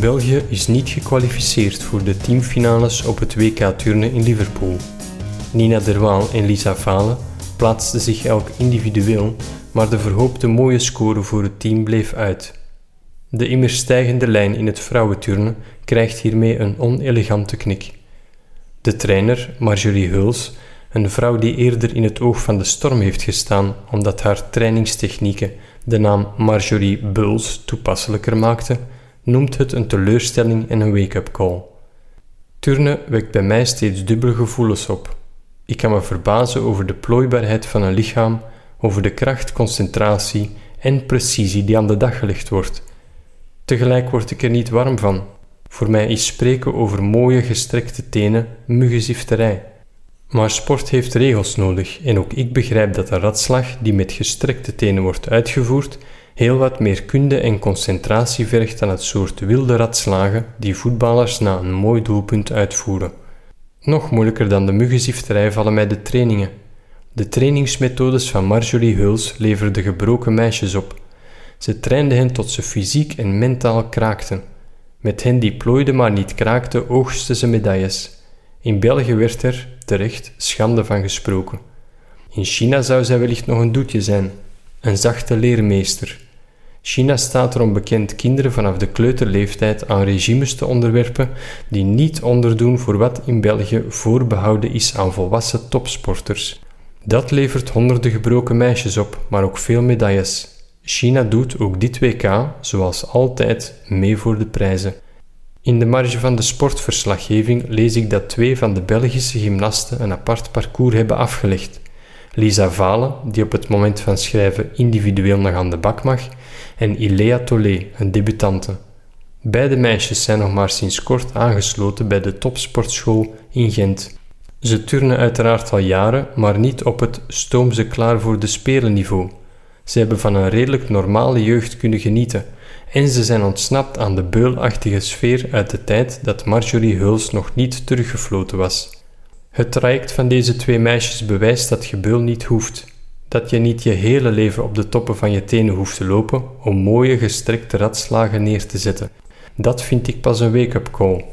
België is niet gekwalificeerd voor de teamfinales op het WK turnen in Liverpool. Nina Derwaal en Lisa Valen plaatsten zich elk individueel, maar de verhoopte mooie score voor het team bleef uit. De immer stijgende lijn in het vrouwenturnen krijgt hiermee een onelegante knik. De trainer, Marjorie Huls, een vrouw die eerder in het oog van de storm heeft gestaan omdat haar trainingstechnieken de naam Marjorie Bulls toepasselijker maakten, noemt het een teleurstelling en een wake-up call. Turnen wekt bij mij steeds dubbele gevoelens op. Ik kan me verbazen over de plooibaarheid van een lichaam, over de kracht, concentratie en precisie die aan de dag gelegd wordt. Tegelijk word ik er niet warm van. Voor mij is spreken over mooie gestrekte tenen muggenzifterij. Maar sport heeft regels nodig en ook ik begrijp dat een ratslag die met gestrekte tenen wordt uitgevoerd heel wat meer kunde en concentratie vergt dan het soort wilde ratslagen die voetballers na een mooi doelpunt uitvoeren. Nog moeilijker dan de muggenzifterij vallen mij de trainingen. De trainingsmethodes van Marjorie Huls leverden gebroken meisjes op. Ze trainde hen tot ze fysiek en mentaal kraakten. Met hen die plooiden maar niet kraakten, oogsten ze medailles. In België werd er, terecht, schande van gesproken. In China zou zij wellicht nog een doetje zijn, een zachte leermeester. China staat erom bekend kinderen vanaf de kleuterleeftijd aan regimes te onderwerpen die niet onderdoen voor wat in België voorbehouden is aan volwassen topsporters. Dat levert honderden gebroken meisjes op, maar ook veel medailles. China doet ook dit WK, zoals altijd, mee voor de prijzen. In de marge van de sportverslaggeving lees ik dat twee van de Belgische gymnasten een apart parcours hebben afgelegd. Lisa Valen, die op het moment van schrijven individueel nog aan de bak mag, en Ilea Tolé, een debutante. Beide meisjes zijn nog maar sinds kort aangesloten bij de topsportschool in Gent. Ze turnen uiteraard al jaren, maar niet op het stoom ze klaar voor de spelen niveau. Ze hebben van een redelijk normale jeugd kunnen genieten en ze zijn ontsnapt aan de beulachtige sfeer uit de tijd dat Marjorie Huls nog niet teruggefloten was. Het traject van deze twee meisjes bewijst dat gebeul niet hoeft, dat je niet je hele leven op de toppen van je tenen hoeft te lopen om mooie gestrekte ratslagen neer te zetten. Dat vind ik pas een wake-up call.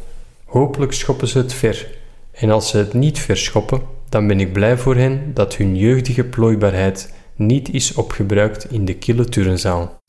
Hopelijk schoppen ze het ver. En als ze het niet verschoppen, dan ben ik blij voor hen dat hun jeugdige plooibaarheid niet is opgebruikt in de kille turnzaal.